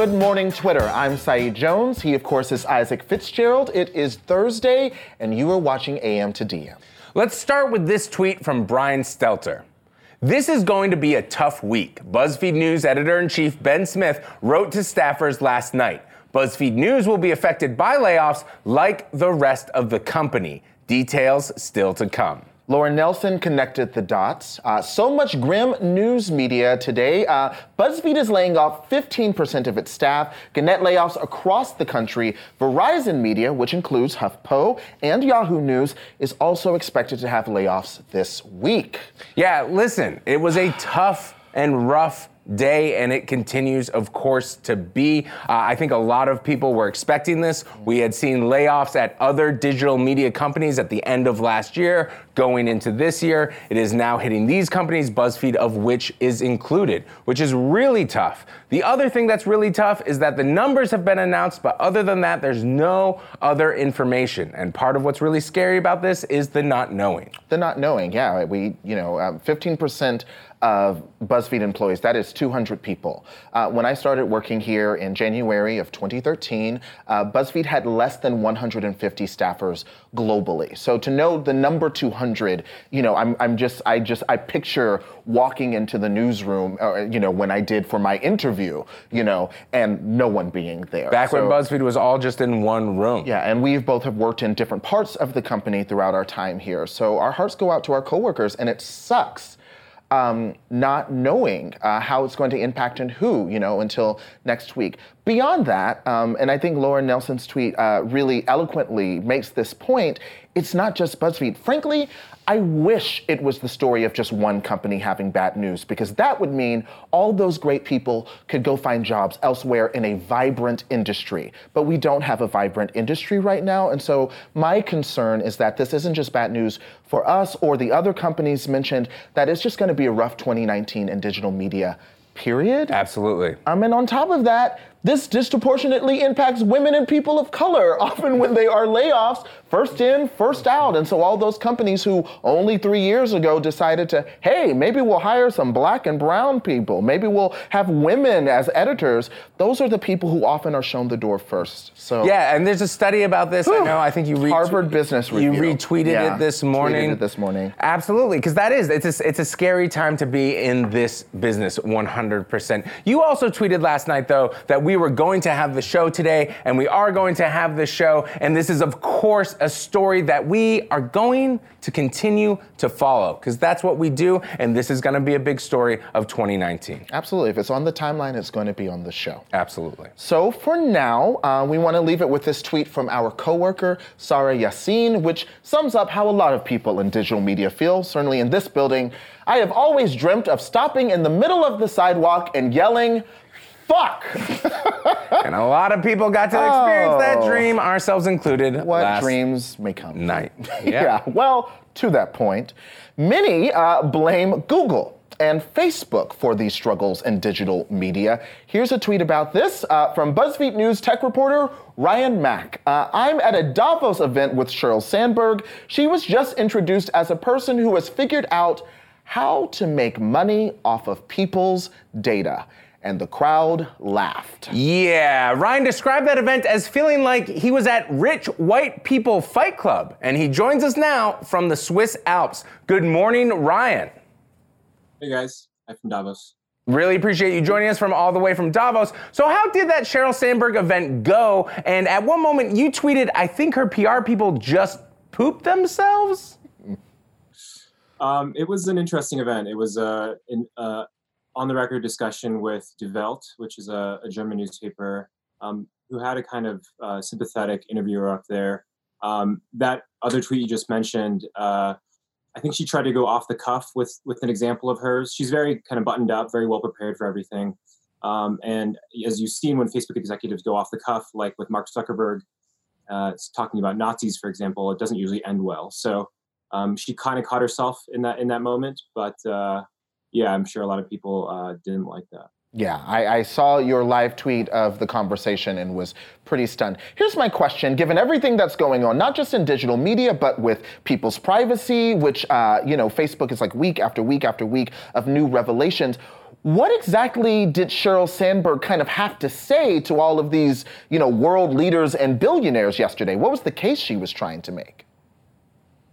Good morning, Twitter. I'm Saeed Jones. He, of course, is Isaac Fitzgerald. It is Thursday, and you are watching AM to DM. Let's start with this tweet from Brian Stelter. This is going to be a tough week. BuzzFeed News editor in chief Ben Smith wrote to staffers last night. BuzzFeed News will be affected by layoffs like the rest of the company. Details still to come. Lauren Nelson connected the dots. Uh, so much grim news media today. Uh, BuzzFeed is laying off 15% of its staff. Gannett layoffs across the country. Verizon Media, which includes HuffPo and Yahoo News, is also expected to have layoffs this week. Yeah, listen, it was a tough and rough day, and it continues, of course, to be. Uh, I think a lot of people were expecting this. We had seen layoffs at other digital media companies at the end of last year, going into this year. It is now hitting these companies, BuzzFeed of which is included, which is really tough. The other thing that's really tough is that the numbers have been announced, but other than that, there's no other information. And part of what's really scary about this is the not knowing. The not knowing, yeah. We, you know, um, 15% of BuzzFeed employees. That is 200 people. Uh, when I started working here in January of 2013, uh, BuzzFeed had less than 150 staffers globally. So to know the number 200, you know, I'm, I'm just, I just, I picture walking into the newsroom, uh, you know, when I did for my interview, you know, and no one being there. Back so, when BuzzFeed was all just in one room. Yeah, and we both have worked in different parts of the company throughout our time here. So our hearts go out to our coworkers, and it sucks um, not knowing uh, how it's going to impact and who, you know, until next week. Beyond that, um, and I think Lauren Nelson's tweet uh, really eloquently makes this point, it's not just BuzzFeed. Frankly, I wish it was the story of just one company having bad news because that would mean all those great people could go find jobs elsewhere in a vibrant industry. But we don't have a vibrant industry right now. And so my concern is that this isn't just bad news for us or the other companies mentioned, that it's just going to be a rough 2019 in digital media period. Absolutely. Um, I mean, on top of that, this disproportionately impacts women and people of color, often when they are layoffs, first in, first out. And so all those companies who only three years ago decided to, hey, maybe we'll hire some black and brown people, maybe we'll have women as editors, those are the people who often are shown the door first. So Yeah, and there's a study about this. I know, I think you retweeted Harvard Business Review. You retweeted yeah, it this morning. Tweeted it this morning. Absolutely, because that is, it's a, it's a scary time to be in this business 100%. You also tweeted last night, though, that we we were going to have the show today, and we are going to have the show. And this is, of course, a story that we are going to continue to follow because that's what we do. And this is going to be a big story of 2019. Absolutely. If it's on the timeline, it's going to be on the show. Absolutely. So for now, uh, we want to leave it with this tweet from our coworker, Sarah Yassin, which sums up how a lot of people in digital media feel, certainly in this building. I have always dreamt of stopping in the middle of the sidewalk and yelling, fuck. and a lot of people got to experience oh. that dream, ourselves included. What dreams may come. Night. Yeah. yeah. Well, to that point, many uh, blame Google and Facebook for these struggles in digital media. Here's a tweet about this uh, from BuzzFeed News tech reporter Ryan Mac. Uh, I'm at a Davos event with Sheryl Sandberg. She was just introduced as a person who has figured out how to make money off of people's data and the crowd laughed. Yeah, Ryan described that event as feeling like he was at Rich White People Fight Club, and he joins us now from the Swiss Alps. Good morning, Ryan. Hey guys, I'm from Davos. Really appreciate you joining us from all the way from Davos. So, how did that Sheryl Sandberg event go? And at one moment, you tweeted, I think her PR people just pooped themselves? Um, it was an interesting event. It was uh, in, uh, on the record discussion with Die Welt, which is a, a German newspaper, um, who had a kind of uh, sympathetic interviewer up there. Um, that other tweet you just mentioned, uh, I think she tried to go off the cuff with with an example of hers. She's very kind of buttoned up, very well prepared for everything. Um, and as you've seen when Facebook executives go off the cuff, like with Mark Zuckerberg, uh, talking about Nazis, for example, it doesn't usually end well. So um, she kind of caught herself in that in that moment, but uh, yeah, I'm sure a lot of people uh, didn't like that. Yeah, I, I, saw your live tweet of the conversation and was pretty stunned. Here's my question: Given everything that's going on, not just in digital media, but with people's privacy, which uh, you know, Facebook is like week after week after week of new revelations. what exactly did Sheryl Sandberg kind of have to say to all of these, you know, world leaders and billionaires yesterday? What was the case she was trying to make?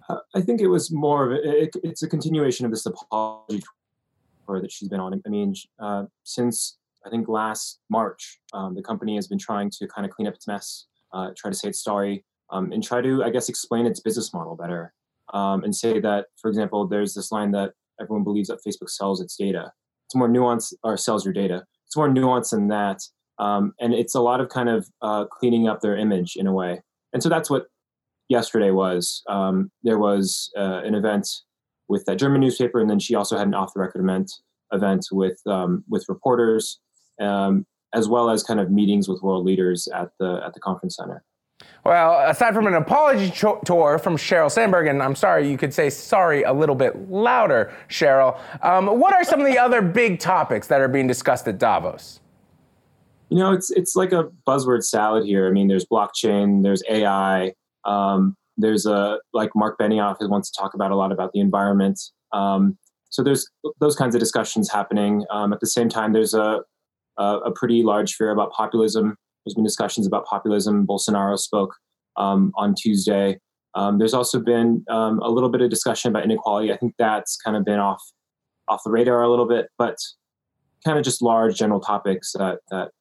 Uh, I think it was more of a, it, it's a continuation of this apology that she's been on. I mean, uh, since I think last March, um, the company has been trying to kind of clean up its mess, uh, try to say it's sorry, um, and try to, I guess, explain its business model better. Um, and say that, for example, there's this line that everyone believes that Facebook sells its data. It's more nuanced, or sells your data. It's more nuanced than that. Um, and it's a lot of kind of uh, cleaning up their image in a way. And so that's what yesterday was. Um, there was uh, an event with that German newspaper, and then she also had an off-the-record event event with um, with reporters, um, as well as kind of meetings with world leaders at the at the conference center. Well, aside from an apology cho- tour from Sheryl Sandberg, and I'm sorry, you could say sorry a little bit louder, Sheryl. Um, what are some of the other big topics that are being discussed at Davos? You know, it's it's like a buzzword salad here. I mean, there's blockchain, there's AI, um, there's a like Mark Benioff who wants to talk about a lot about the environment. Um, so there's those kinds of discussions happening. Um, at the same time, there's a, a, a pretty large fear about populism. There's been discussions about populism. Bolsonaro spoke um, on Tuesday. Um, there's also been um, a little bit of discussion about inequality. I think that's kind of been off off the radar a little bit, but kind of just large general topics that that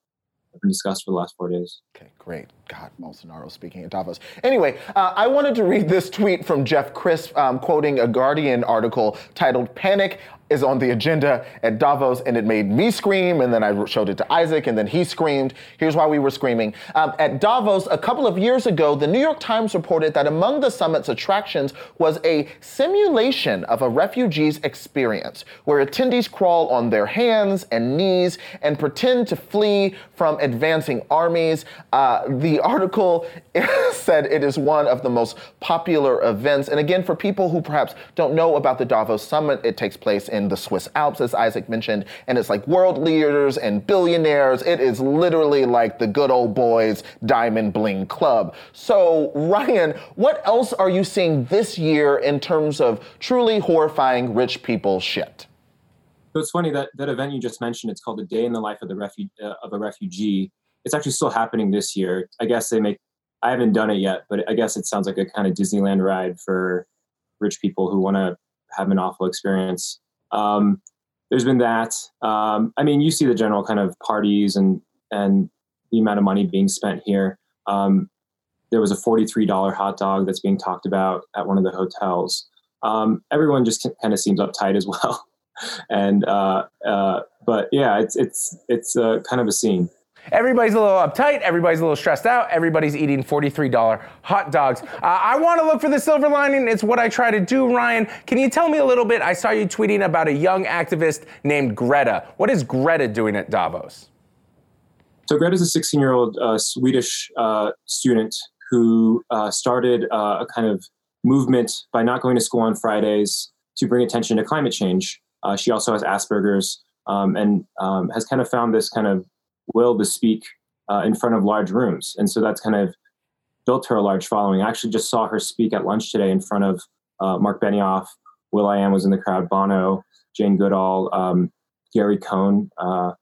have been discussed for the last four days. Okay, great. God, Bolsonaro speaking at Davos. Anyway, uh, I wanted to read this tweet from Jeff Crisp, um, quoting a Guardian article titled Panic is on the agenda at Davos, and it made me scream, and then I showed it to Isaac, and then he screamed. Here's why we were screaming. Um, at Davos, a couple of years ago, the New York Times reported that among the summit's attractions was a simulation of a refugee's experience, where attendees crawl on their hands and knees and pretend to flee from advancing armies. Uh, the article said it is one of the most popular events. And again, for people who perhaps don't know about the Davos summit, it takes place in the Swiss Alps, as Isaac mentioned, and it's like world leaders and billionaires. It is literally like the good old boys diamond bling club. So, Ryan, what else are you seeing this year in terms of truly horrifying rich people shit? So it's funny that that event you just mentioned. It's called the Day in the Life of the Refu- uh, of a Refugee. It's actually still happening this year. I guess they make. I haven't done it yet, but I guess it sounds like a kind of Disneyland ride for rich people who want to have an awful experience. Um, there's been that. Um, I mean, you see the general kind of parties and and the amount of money being spent here. Um, there was a $43 hot dog that's being talked about at one of the hotels. Um, everyone just kind of seems uptight as well. and uh, uh, but yeah, it's it's it's uh, kind of a scene. Everybody's a little uptight. Everybody's a little stressed out. Everybody's eating $43 hot dogs. Uh, I want to look for the silver lining. It's what I try to do, Ryan. Can you tell me a little bit? I saw you tweeting about a young activist named Greta. What is Greta doing at Davos? So, Greta is a 16 year old uh, Swedish uh, student who uh, started uh, a kind of movement by not going to school on Fridays to bring attention to climate change. Uh, she also has Asperger's um, and um, has kind of found this kind of will to speak uh, in front of large rooms. And so that's kind of built her a large following. I actually just saw her speak at lunch today in front of uh, Mark Benioff, Will I Am was in the crowd, Bono, Jane Goodall, um, Gary Cohn uh,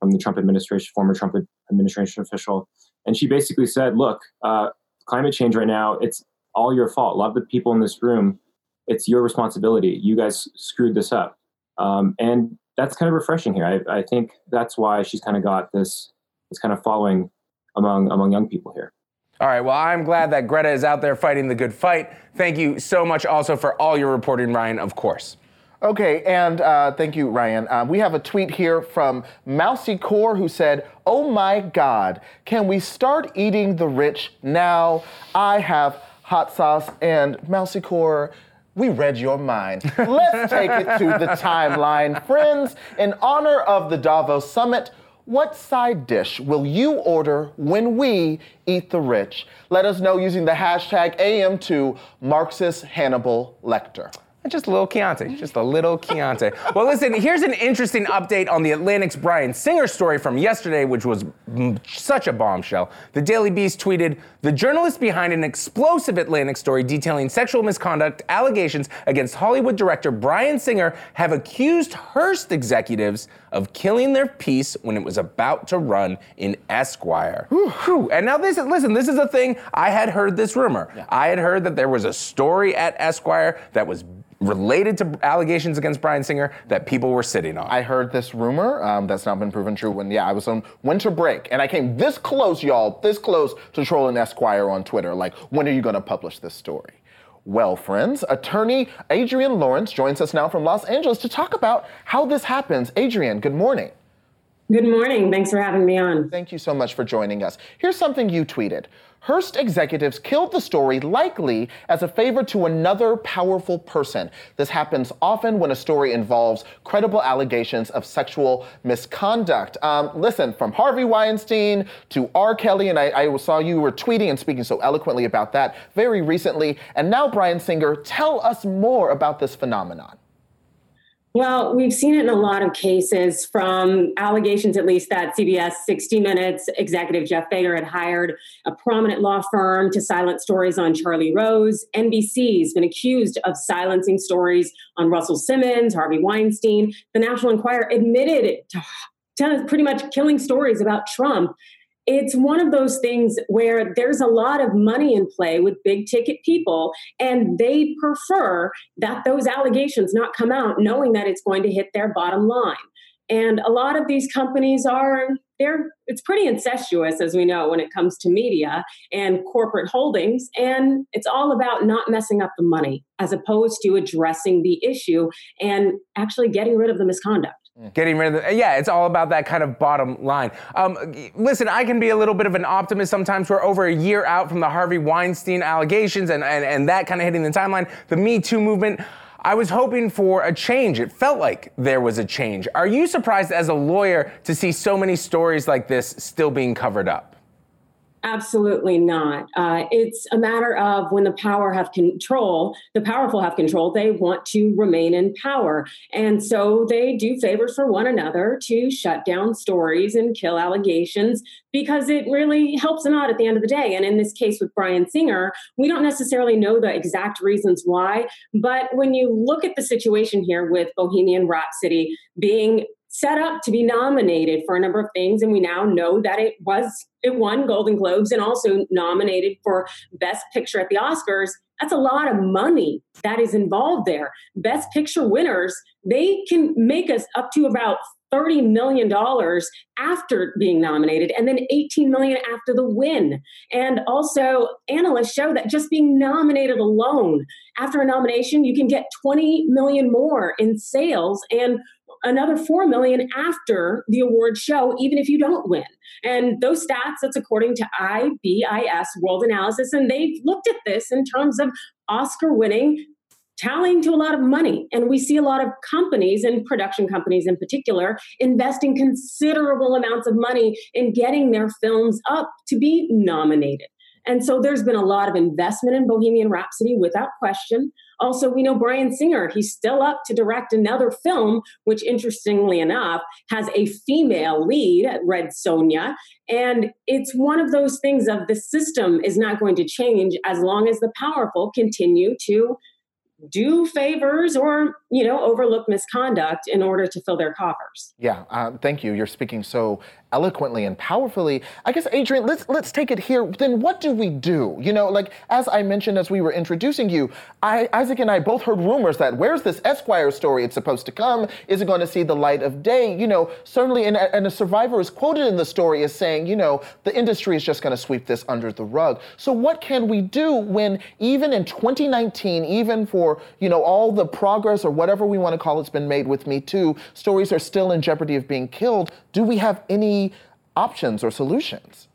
from the Trump administration, former Trump administration official. And she basically said, look, uh, climate change right now, it's all your fault. A lot of the people in this room, it's your responsibility. You guys screwed this up. Um, and that's kind of refreshing here. I, I think that's why she's kind of got this this kind of following among among young people here. All right. Well, I'm glad that Greta is out there fighting the good fight. Thank you so much also for all your reporting, Ryan, of course. Okay, and uh, thank you, Ryan. Uh, we have a tweet here from Mousy Core who said, Oh my God, can we start eating the rich now? I have hot sauce and Mousy Core we read your mind. Let's take it to the timeline. Friends, in honor of the Davos summit, what side dish will you order when we eat the rich? Let us know using the hashtag AM2 Marxist Hannibal Lecter. Eh, just a little Keontae, just a little Keontae. Well, listen, here's an interesting update on the Atlantic's Bryan Singer story from yesterday, which was such a bombshell. The Daily Beast tweeted The journalist behind an explosive Atlantic story detailing sexual misconduct allegations against Hollywood director Bryan Singer have accused Hearst executives of killing their piece when it was about to run in Esquire. Whew. And now, this, listen, this is a thing I had heard this rumor. Yeah. I had heard that there was a story at Esquire that was related to allegations against Bryan Singer that people were sitting on. I heard this rumor um, that's not been proven true when, yeah, I was on winter break and I came this close, y'all, this close to trolling Esquire on Twitter. Like, when are you going to publish this story? Well, friends, attorney Adrienne Lawrence joins us now from Los Angeles to talk about how this happens. Adrienne, good morning. Good morning. Thanks for having me on. Thank you so much for joining us. Here's something you tweeted. Hearst executives killed the story likely as a favor to another powerful person. This happens often when a story involves credible allegations of sexual misconduct. Um, listen, from Harvey Weinstein to R. Kelly, and I, I saw you were tweeting and speaking so eloquently about that very recently, and now Bryan Singer. Tell us more about this phenomenon. Well, we've seen it in a lot of cases from allegations, at least, that CBS 60 Minutes executive Jeff Fager had hired a prominent law firm to silence stories on Charlie Rose. NBC's been accused of silencing stories on Russell Simmons, Harvey Weinstein. The National Enquirer admitted to, to pretty much killing stories about Trump it's one of those things where there's a lot of money in play with big ticket people and they prefer that those allegations not come out knowing that it's going to hit their bottom line. And a lot of these companies are they're it's pretty incestuous as we know when it comes to media and corporate holdings and it's all about not messing up the money as opposed to addressing the issue and actually getting rid of the misconduct Getting rid of the, yeah, it's all about that kind of bottom line. Um, listen, I can be a little bit of an optimist sometimes. We're over a year out from the Harvey Weinstein allegations and, and, and that kind of hitting the timeline. The Me Too movement, I was hoping for a change. It felt like there was a change. Are you surprised as a lawyer to see so many stories like this still being covered up? Absolutely not. Uh, it's a matter of when the power have control, the powerful have control, they want to remain in power. And so they do favors for one another to shut down stories and kill allegations because it really helps them out at the end of the day. And in this case with Bryan Singer, we don't necessarily know the exact reasons why. But when you look at the situation here with Bohemian Rhapsody being set up to be nominated for a number of things and we now know that it was it won golden globes and also nominated for best picture at the oscars. That's a lot of money that is involved there. Best picture winners they can make us up to about 30 million dollars after being nominated and then 18 million after the win. And also analysts show that just being nominated alone after a nomination you can get 20 million more in sales and another 4 million after the award show even if you don't win. And those stats that's according to ibis world analysis and they've looked at this in terms of oscar winning tallying to a lot of money. And we see a lot of companies and production companies in particular investing considerable amounts of money in getting their films up to be nominated and so there's been a lot of investment in Bohemian Rhapsody without question. Also, we know Bryan Singer, he's still up to direct another film, which interestingly enough has a female lead, Red Sonja. And it's one of those things of the system is not going to change as long as the powerful continue to do favors or you know overlook misconduct in order to fill their coffers. Yeah uh, thank you. You're speaking so eloquently and powerfully. I guess Adrienne, let's let's take it here. Then what do we do? You know like as i mentioned as we were introducing you I, isaac and i both heard rumors that where's this esquire story it's supposed to come? Is it going to see the light of day? You know certainly and, and a survivor is quoted in the story as saying you know the industry is just going to sweep this under the rug. So what can we do when even in 2019 even for you know, all the progress or whatever we want to call it's been made with Me Too, stories are still in jeopardy of being killed. Do we have any options or solutions?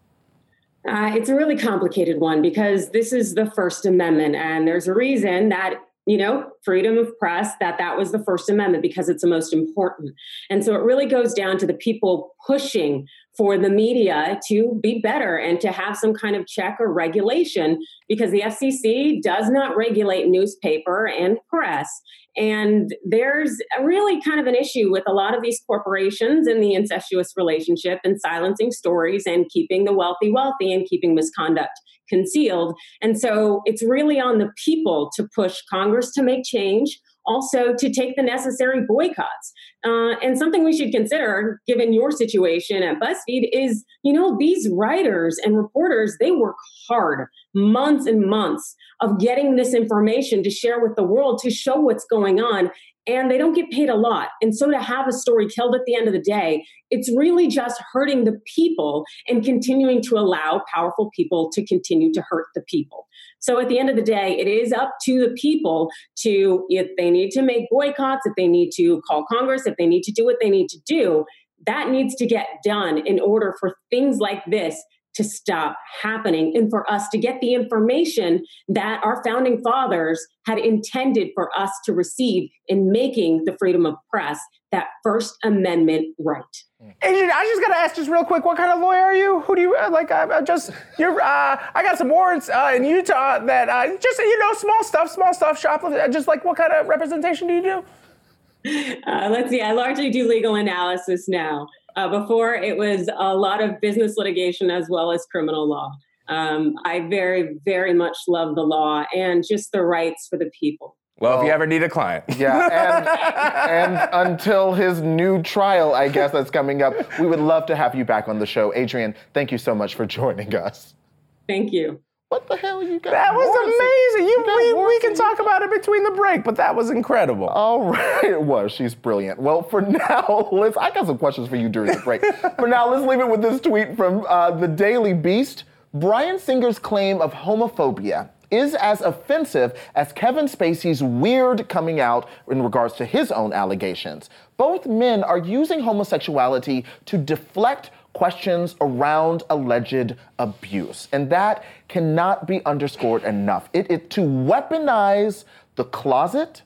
Uh, it's a really complicated one because this is the First Amendment, and there's a reason that you know freedom of press that that was the first amendment because it's the most important and so it really goes down to the people pushing for the media to be better and to have some kind of check or regulation because the FCC does not regulate newspaper and press. And there's really kind of an issue with a lot of these corporations and the incestuous relationship and silencing stories and keeping the wealthy wealthy and keeping misconduct concealed. And so it's really on the people to push Congress to make change also to take the necessary boycotts. Uh, and something we should consider, given your situation at BuzzFeed, is you know, these writers and reporters, they work hard, months and months of getting this information to share with the world to show what's going on and they don't get paid a lot. And so to have a story killed at the end of the day, it's really just hurting the people and continuing to allow powerful people to continue to hurt the people. So at the end of the day, it is up to the people to, if they need to make boycotts, if they need to call Congress, if they need to do what they need to do, that needs to get done in order for things like this to stop happening and for us to get the information that our founding fathers had intended for us to receive in making the freedom of press that First Amendment right. Adrienne, I just gotta ask just real quick, what kind of lawyer are you? Who do you uh, like? Uh, just you're. Uh, I got some warrants uh, in Utah that uh, just you know small stuff, small stuff, shoplifting. Uh, just like what kind of representation do you do? let's see. I largely do legal analysis now. Uh, before, it was a lot of business litigation as well as criminal law. Um, I very, very much love the law and just the rights for the people. Well, well, if you ever need a client. Yeah, and, and until his new trial, I guess, that's coming up, we would love to have you back on the show. Adrienne, thank you so much for joining us. Thank you. What the hell are you got? That was amazing. You, you we, we can talk about it between the break, but that was incredible. All right, it was. She's brilliant. Well, for now, let's. I got some questions for you during the break. for now, let's leave it with this tweet from uh, the Daily Beast. Bryan Singer's claim of homophobia is as offensive as Kevin Spacey's weird coming out in regards to his own allegations. Both men are using homosexuality to deflect questions around alleged abuse. And that cannot be underscored enough. It, to weaponize the closet,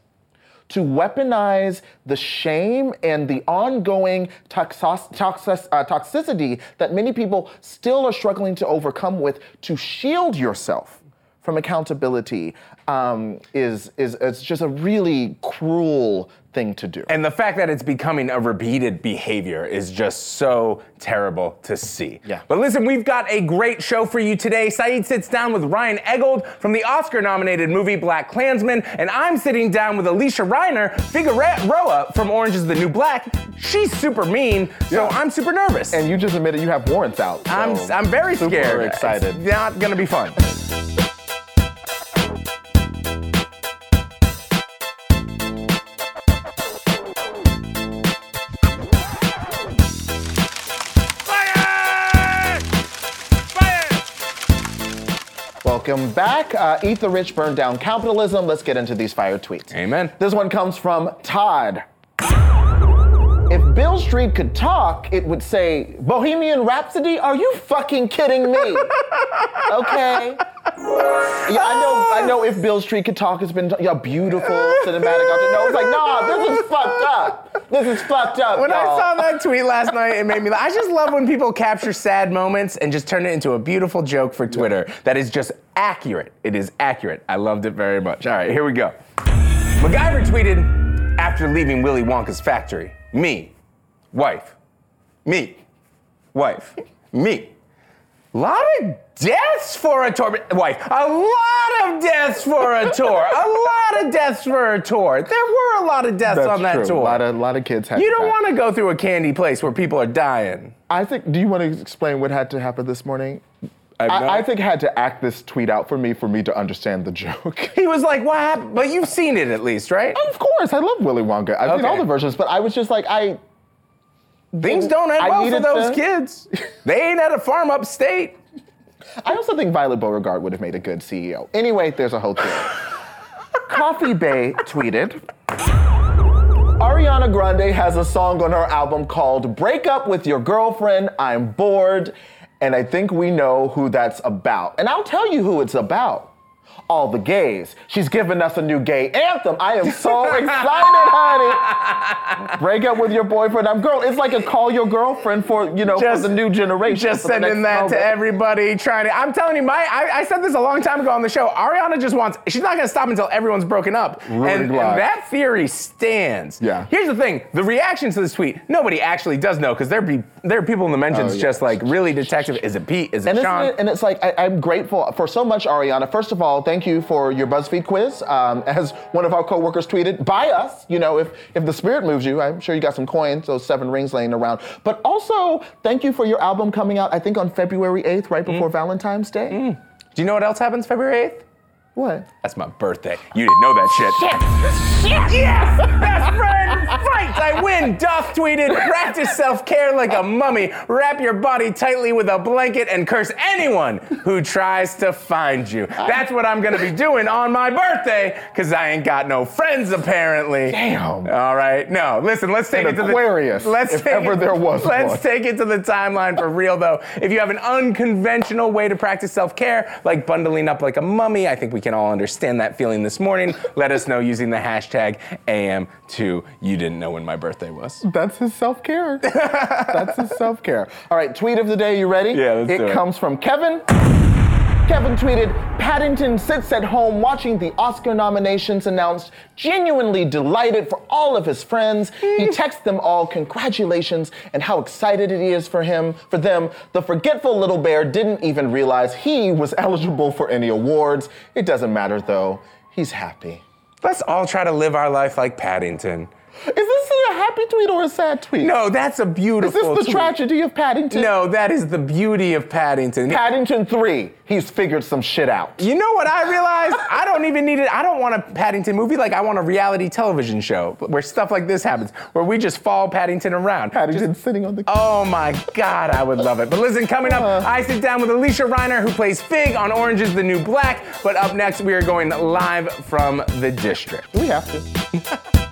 to weaponize the shame and the ongoing toxos, toxos, uh, toxicity that many people still are struggling to overcome with to shield yourself from accountability um, is, is it's just a really cruel thing to do. And the fact that it's becoming a repeated behavior is just so terrible to see. Yeah. But listen, we've got a great show for you today. Saeed sits down with Ryan Eggold from the Oscar-nominated movie BlacKkKlansman, and I'm sitting down with Alysia Reiner, Figueroa from Orange is the New Black. She's super mean, so yeah. I'm super nervous. And you just admitted you have warrants out. So I'm, I'm very super scared. excited. It's not gonna be fun. Welcome back. Uh, Eat the Rich, Burn Down Capitalism. Let's get into these fire tweets. Amen. This one comes from Todd. If Beale Street could talk, it would say, Bohemian Rhapsody? Are you fucking kidding me? okay. Yeah, I know. I know. If Beale Street could talk, it's been yeah, beautiful cinematic. No, it's like, nah, this is fucked up. This is fucked up. When y'all. I saw that tweet last night, it made me. I just love when people capture sad moments and just turn it into a beautiful joke for Twitter yeah. that is just accurate. It is accurate. I loved it very much. All right, here we go. MacGyver tweeted after leaving Willy Wonka's factory. Me, wife. Me, wife. Me. Lot of deaths for a tour. Wife, a lot of deaths for a tour. a lot of deaths for a tour. There were a lot of deaths That's on that true. tour. A lot of, lot of kids had You don't want to go through a candy place where people are dying. I think, do you want to explain what had to happen this morning? I, I, think had to act this tweet out for me for me to understand the joke. He was like, "What happened?" But you've seen it at least, right? Of course, I love Willy Wonka. I've okay. seen all the versions, but I was just like, I. Things don't end well for those to... kids. they ain't at a farm upstate. I also think Violet Beauregarde would have made a good CEO. Anyway, there's a whole theory. Coffee Bay tweeted. Ariana Grande has a song on her album called Break Up With Your Girlfriend, I'm Bored and I think we know who that's about. And I'll tell you who it's about. All the gays. She's giving us a new gay anthem. I am so excited, honey. Break up with your boyfriend. I'm girl. It's like a call your girlfriend for you know Just- for the new generation. Just sending that moment. to everybody, trying to. I'm telling you, my I, I said this a long time ago on the show. Ariana just wants. She's not going to stop until everyone's broken up. Really and, and that theory stands. Yeah. Here's the thing: the reaction to this tweet, nobody actually does know because there be there are people in the mentions Oh, yeah. just like really detective. Is it Pete? Is it And, Sean? it, and it's like I, I'm grateful for so much, Ariana. First of all, thank you for your BuzzFeed quiz. Um, as one of our coworkers tweeted, "Buy us." You know, if if the spirit moves you, I'm sure you got some coins, those seven rings laying around. But also, thank you for your album coming out. I think on February 8th, right before Valentine's Day. Do you know what else happens February 8th? What? That's my birthday. You didn't know that shit. Shit! shit! Yes! Best friend fight! I win! Duff tweeted, practice self-care like a mummy. Wrap your body tightly with a blanket and curse anyone who tries to find you. That's what I'm gonna be doing on my birthday, because I ain't got no friends apparently. Damn. All right. No, listen, let's take An it to Aquarius, the Let's if take ever it- there was Let's one. take it to the timeline for real though. If you have an unconventional way to practice self-care, like bundling up like a mummy, I think we can all understand that feeling this morning. Let us know using the hashtag AM2. You didn't know when my birthday was. That's his self care. That's his self care. All right, tweet of the day. You ready? Yeah, let's it do it. comes from Kevin. Kevin tweeted, Paddington sits at home watching the Oscar nominations announced, genuinely delighted for all of his friends. He texts them all congratulations and how excited it is for him, for them. The forgetful little bear didn't even realize he was eligible for any awards. It doesn't matter though. He's happy. Let's all try to live our life like Paddington. Is this a happy tweet or a sad tweet? No, that's a beautiful. Is this the tweet. tragedy of Paddington? No, that is the beauty of Paddington. Paddington 3, he's figured some shit out. You know what I realized? I don't even need it. I don't want a Paddington movie. Like I want a reality television show where stuff like this happens, where we just follow Paddington around. Paddington sitting on the. Oh my God, I would love it. But listen, coming up, Uh. I sit down with Alysia Reiner, who plays Fig on Orange is the New Black. But up next, we are going live from the district. We have to.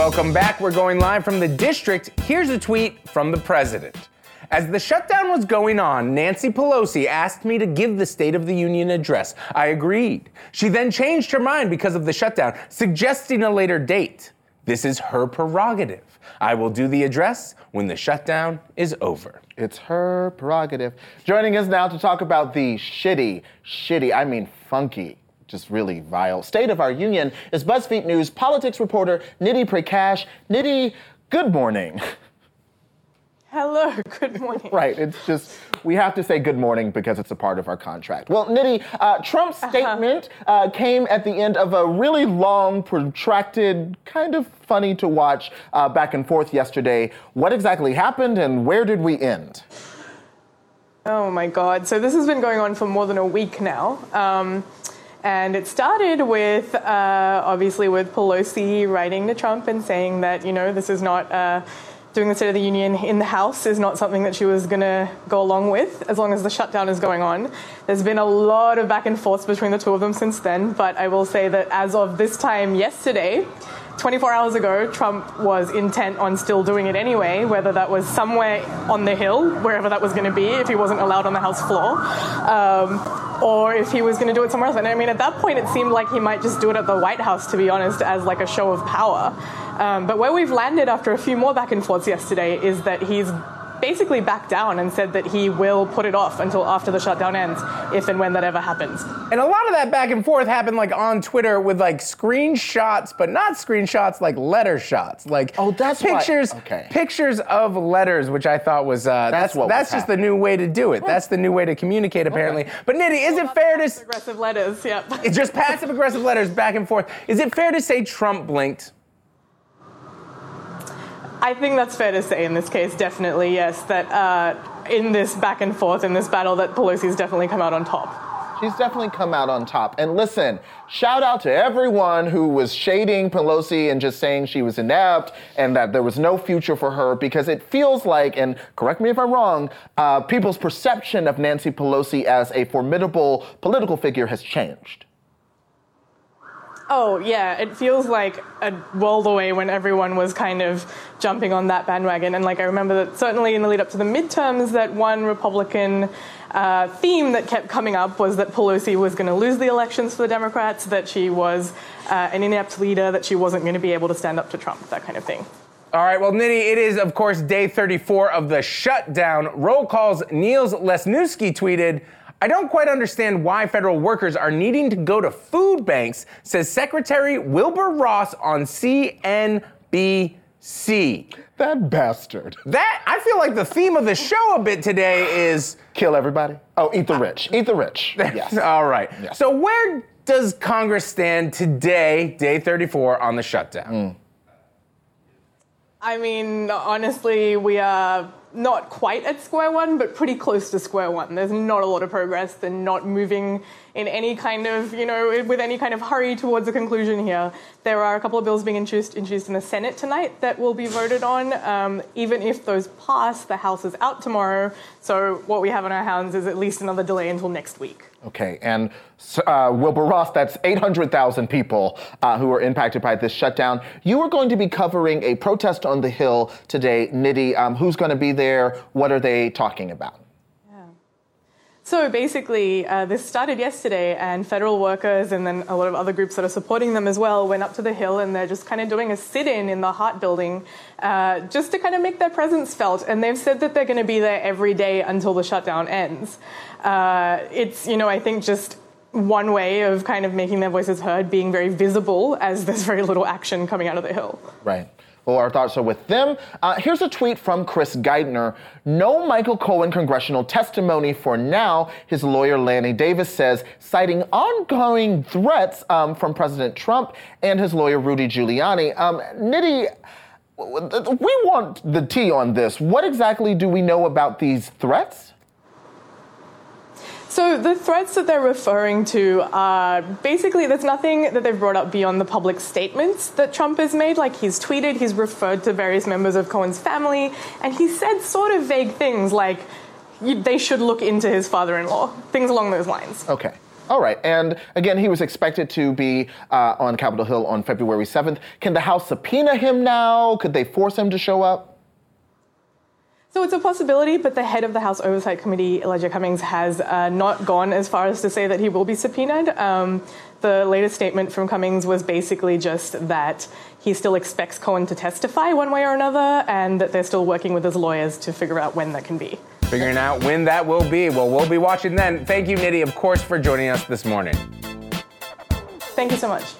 Welcome back. We're going live from the district. Here's a tweet from the president. As the shutdown was going on, Nancy Pelosi asked me to give the State of the Union address. I agreed. She then changed her mind because of the shutdown, suggesting a later date. This is her prerogative. I will do the address when the shutdown is over. It's her prerogative. Joining us now to talk about the shitty, shitty, I mean funky, just really vile state of our union is BuzzFeed News politics reporter Nidhi Prakash. Nidhi, good morning. Hello, good morning. Right, it's just, we have to say good morning because it's a part of our contract. Well, Nidhi, uh, Trump's statement uh, came at the end of a really long, protracted, kind of funny to watch uh, back and forth yesterday. What exactly happened and where did we end? Oh my God. So this has been going on for more than a week now. Um, and it started with, uh, obviously, with Pelosi writing to Trump and saying that, you know, this is not. Uh, Doing the State of the Union in the House is not something that she was going to go along with as long as the shutdown is going on. There's been a lot of back and forth between the two of them since then, but I will say that as of this time yesterday, 24 hours ago, Trump was intent on still doing it anyway, whether that was somewhere on the Hill, wherever that was going to be, if he wasn't allowed on the House floor, um, or if he was going to do it somewhere else. And I mean, at that point, it seemed like he might just do it at the White House, to be honest, as like a show of power. Um, but where we've landed after a few more back and forths yesterday is that he's basically backed down and said that he will put it off until after the shutdown ends, if and when that ever happens. And a lot of that back and forth happened like on Twitter with like screenshots, but not screenshots, like letter shots, like Oh, that's why- pictures, okay. pictures of letters, which I thought was uh, that's what that's was just the new way to do it. That's the new way to communicate, apparently. But Nidhi, is it fair to? s- Aggressive letters, yep. It's just passive aggressive letters back and forth. Is it fair to say Trump blinked? I think that's fair to say in this case, definitely, yes, that uh, in this back and forth, in this battle, that Pelosi's definitely come out on top. She's definitely come out on top. And listen, shout out to everyone who was shading Pelosi and just saying she was inept and that there was no future for her because it feels like, and correct me if I'm wrong, uh, people's perception of Nancy Pelosi as a formidable political figure has changed. Oh, yeah, it feels like a world away when everyone was kind of jumping on that bandwagon. And like, I remember that certainly in the lead up to the midterms, that one Republican uh, theme that kept coming up was that Pelosi was going to lose the elections for the Democrats, that she was uh, an inept leader, that she wasn't going to be able to stand up to Trump, that kind of thing. All right, well, Nidhi, it is, of course, day 34 of the shutdown. Roll calls Niels Lesniewski tweeted, I don't quite understand why federal workers are needing to go to food banks, says Secretary Wilbur Ross on CNBC. That bastard. That, I feel like the theme of the show a bit today is. Kill everybody. Oh, eat the uh, rich. Eat the rich. Yes. All right. Yes. So, where does Congress stand today, day 34, on the shutdown? I mean, honestly, we are not quite at square one, but pretty close to square one. There's not a lot of progress. They're not moving in any kind of, you know, with any kind of hurry towards a conclusion here. There are a couple of bills being introduced, introduced in the Senate tonight that will be voted on. Um, even if those pass, the House is out tomorrow. So what we have on our hands is at least another delay until next week. Okay, and uh, Wilbur Ross, that's 800,000 people uh, who are impacted by this shutdown. You are going to be covering a protest on the Hill today. Nidhi, um, who's going to be there? What are they talking about? So basically, uh, this started yesterday, and federal workers and then a lot of other groups that are supporting them as well went up to the Hill and they're just kind of doing a sit in in the Hart building uh, just to kind of make their presence felt. And they've said that they're going to be there every day until the shutdown ends. Uh, it's, you know, I think just one way of kind of making their voices heard, being very visible as there's very little action coming out of the Hill. Right. Well, our thoughts are with them. Uh, here's a tweet from Chris Geidner. No Michael Cohen congressional testimony for now, his lawyer Lanny Davis says, citing ongoing threats um, from President Trump and his lawyer Rudy Giuliani. Um, Nidhi, we want the tea on this. What exactly do we know about these threats? So the threats that they're referring to are basically there's nothing that they've brought up beyond the public statements that Trump has made. Like he's tweeted, he's referred to various members of Cohen's family, and he said sort of vague things like they should look into his father-in-law, things along those lines. Okay. All right. And again, he was expected to be uh, on Capitol Hill on February 7th. Can the House subpoena him now? Could they force him to show up? So it's a possibility, but the head of the House Oversight Committee, Elijah Cummings, has uh, not gone as far as to say that he will be subpoenaed. Um, the latest statement from Cummings was basically just that he still expects Cohen to testify one way or another, and that they're still working with his lawyers to figure out when that can be. Figuring out when that will be. Well, we'll be watching then. Thank you, Nidhi, of course, for joining us this morning. Thank you so much.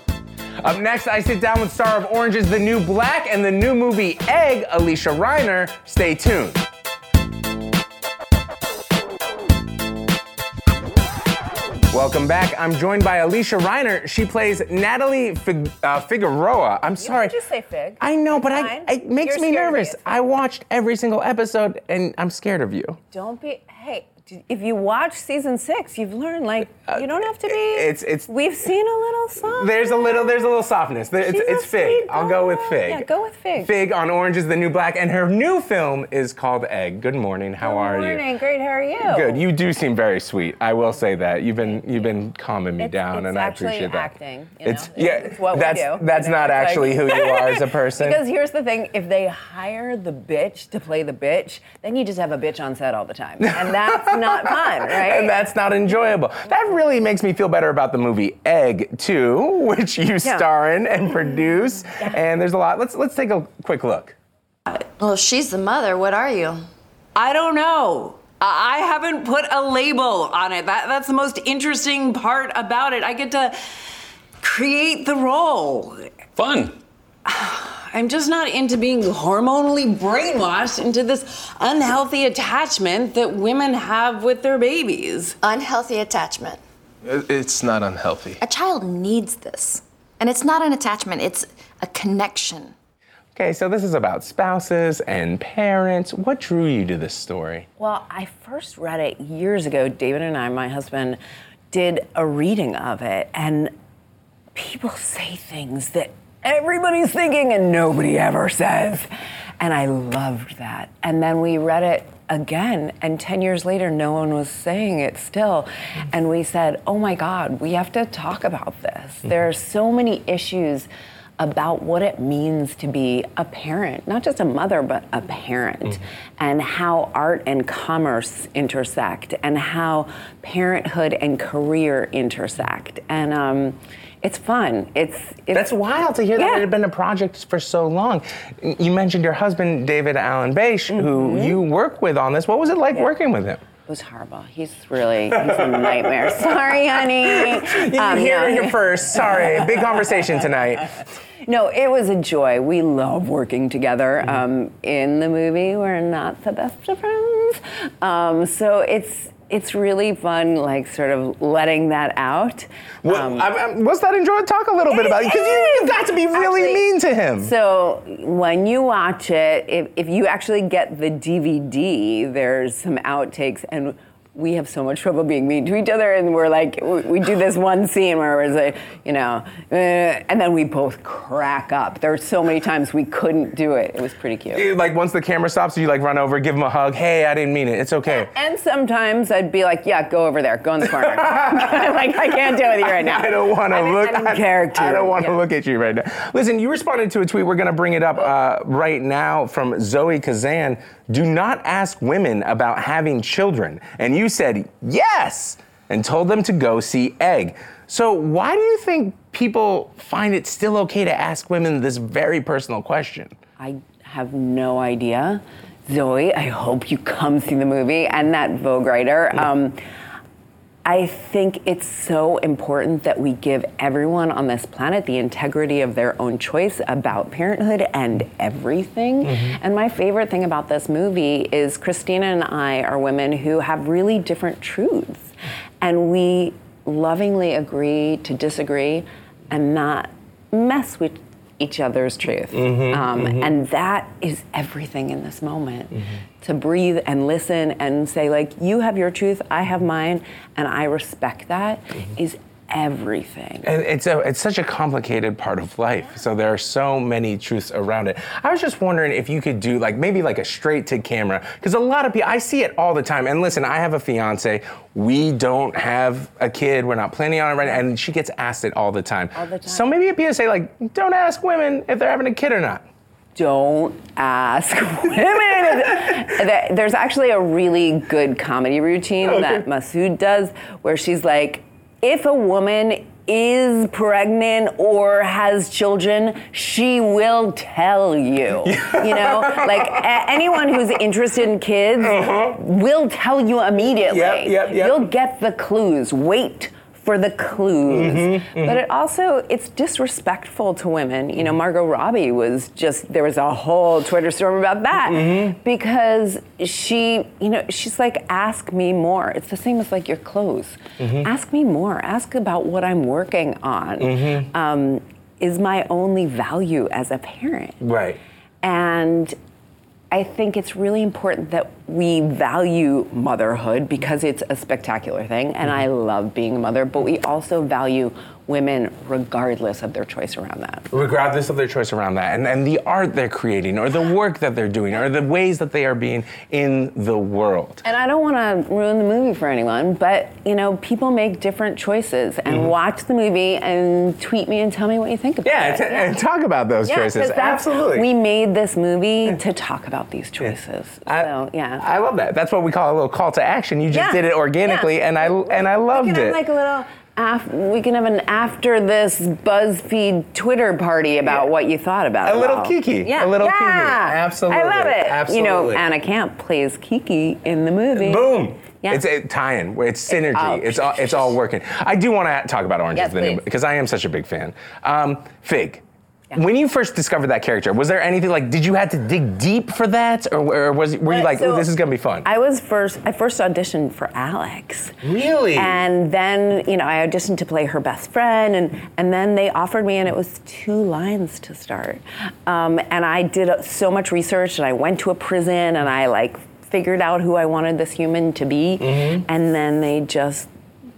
Up next, I sit down with star of Orange is the New Black and the new movie Egg, Alysia Reiner. Stay tuned. Welcome back. I'm joined by Alysia Reiner. She plays Natalie Fig- uh, Figueroa. I'm sorry. You just say Fig. I know, but I, it makes You're me nervous. I watched every single episode, and I'm scared of you. Don't be. Hey, if you watch season six, you've learned like you don't have to be. Uh, it's- it's- We've seen a little song. There's a little, there's a little softness. There- It's, it's Fig. I'll go with. Fig. Yeah, go with Fig. Fig on Orange is the New Black, and her new film is called Egg. Good morning. How are you? Good morning, great. How are you? Good. You do seem very sweet. I will say that. You've been you've been calming me It's- down, it's and I appreciate that. acting, you It's know? yeah. It's what we that's do, that's not It's like- actually who you are as a person. Because here's the thing: if they hire the bitch to play the bitch, then you just have a bitch on set all the time, and that's not fun, right? and that's not enjoyable. That really makes me feel better about the movie Egg 2, which you star in and produce. And there's a lot. Let's let's take a quick look. Well, she's the mother. What are you? I don't know. I I haven't put a label on it. That, that's the most interesting part about it. I get to create the role. Fun. I'm just not into being hormonally brainwashed into this unhealthy attachment that women have with their babies. Unhealthy attachment. It's not unhealthy. A child needs this. And it's not an attachment, it's a connection. Okay, so this is about spouses and parents. What drew you to this story? Well, I first read it years ago. David and I, my husband, did a reading of it, and people say things that everybody's thinking and nobody ever says. And I loved that. And then we read it again, and 10 years later, no one was saying it still. And we said, oh my God, we have to talk about this. There are so many issues about what it means to be a parent, not just a mother, but a parent, and how art and commerce intersect, and how parenthood and career intersect. And um, it's fun. It's, it's That's wild to hear that it had been a project for so long. You mentioned your husband, David Alan Basche, who Mm-hmm. you work with on this. What was it like working with him? It was horrible. He's really he's a nightmare. Sorry, honey. You Um, hear no. here first. Sorry, big conversation tonight. No, it was a joy. We love working together. Mm-hmm. Um, in the movie, we're not the best of friends, um, so it's it's really fun, like sort of letting that out. Well, Um, I, I, what's that enjoy? Talk a little bit about it because you, you got to be really Actually, mean to him. So when you watch it, if, if you actually get the DVD, there's some outtakes, and we have so much trouble being mean to each other, and we're like, we, we do this one scene where it's like, you know, uh, and then we both crack up. There were so many times we couldn't do it. It was pretty cute. like once the camera stops, you like run over, give him a hug. Hey, I didn't mean it. It's okay. And sometimes I'd be like, yeah, go over there, go in the corner. like, I can't deal with you right now. I don't want to look. I'm I- character. I don't want to Yeah. look at you right now. Listen, you responded to a tweet. We're going to bring it up uh, right now from Zoe Kazan. Do not ask women about having children, and you said yes, and told them to go see Egg. So why do you think people find it still okay to ask women this very personal question? I have no idea. Zoe, I hope you come see the movie and that Vogue writer. Um, I think it's so important that we give everyone on this planet the integrity of their own choice about parenthood and everything. Mm-hmm. And my favorite thing about this movie is Christina and I are women who have really different truths. And we lovingly agree to disagree and not mess with each other's truth. Mm-hmm, um, mm-hmm. And that is everything in this moment. Mm-hmm. To breathe and listen and say, like, you have your truth, I have mine, and I respect that is everything. And it's a it's such a complicated part of life. So there are so many truths around it. I was just wondering if you could do like maybe like a straight to camera because a lot of people I see it all the time. And listen, I have a fiance. We don't have a kid. We're not planning on it right now, and she gets asked it all the time. All the time. So maybe a PSA like don't ask women if they're having a kid or not. don't ask women. There's actually a really good comedy routine that Masood does where she's like, if a woman is pregnant or has children, she will tell you. You know, like a- anyone who's interested in kids uh-huh. will tell you immediately. Yep, yep, yep. You'll get the clues. Wait for the clues. Mm-hmm, mm-hmm. But it also it's disrespectful to women. You know, Margot Robbie was just there was a whole Twitter storm about that mm-hmm, because she, you know, she's like, ask me more. It's the same as like your clothes. Ask me more. Ask about what I'm working on. Um, is my only value as a parent. Right. And I think it's really important that we value motherhood because it's a spectacular thing, and mm-hmm. I love being a mother, but we also value women regardless of their choice around that. Regardless of their choice around that, and, and the art they're creating, or the work that they're doing, or the ways that they are being in the world. And I don't want to ruin the movie for anyone, but you know, people make different choices, and mm-hmm. watch the movie and tweet me and tell me what you think about Yeah, it. t- and talk about those Yeah, choices. Absolutely. We made this movie to talk about these choices. I, so yeah. I love that. That's what we call a little call to action. You just Yeah, did it organically, yeah. and I and I loved it. like a little. Af- we can have an after this BuzzFeed Twitter party about Yeah. what you thought about it. A it. little all. Kiki. Yeah. A little yeah. Kiki. Absolutely. I love it. Absolutely. You know, Anna Camp plays Kiki in the movie. Boom. Yeah. It's a tie-in. It's synergy. all- It's all, it's all working. I do want to talk about Orange Yes, is the New because I am such a big fan. Um, Fig. When you first discovered that character, was there anything like? Did you have to dig deep for that, or, or was were you like, so "Oh, this is gonna be fun"? I was first. I first auditioned for Alex. Really? And then you know I auditioned to play her best friend, and and then they offered me, and it was two lines to start. Um, and I did uh, so much research, and I went to a prison, and I like figured out who I wanted this human to be, Mm-hmm. and then they just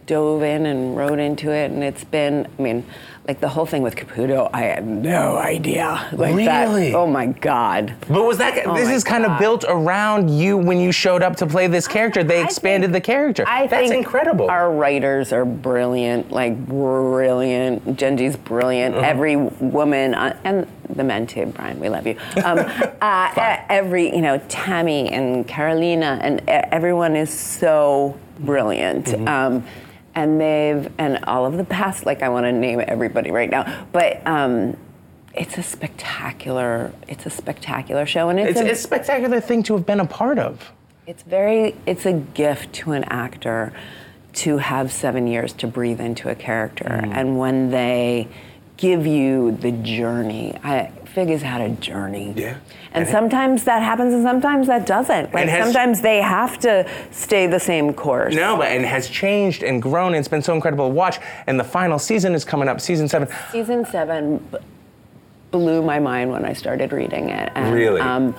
dove in and wrote into it, and it's been. I mean, like the whole thing with Caputo, I had no idea. Like that- Really? oh my god. But was that Oh this is kind of built around you when you showed up to play this character? They expanded think- the character. I That's think incredible. Our writers are brilliant, like brilliant. Jenji's brilliant. Uh-huh. Every woman, uh, and the men too, Brian, we love you. Um, uh, every, you know, Tammy and Carolina, and everyone is so brilliant. Mm-hmm. Um, and they've, and all of the past, like I want to name everybody right now, but um, it's a spectacular, it's a spectacular show, and it's, a, a spectacular thing to have been a part of. it's very, it's a gift to an actor to have seven years to breathe into a character. Mm. And when they give you the journey, I, Fig has had a journey. Yeah. And And it- sometimes that happens and sometimes that doesn't. Like has- sometimes they have to stay the same course. No, but and has changed and grown. And it's been so incredible to watch. And the final season is coming up, season seven. Season seven b- blew my mind when I started reading it. And, Really? Um,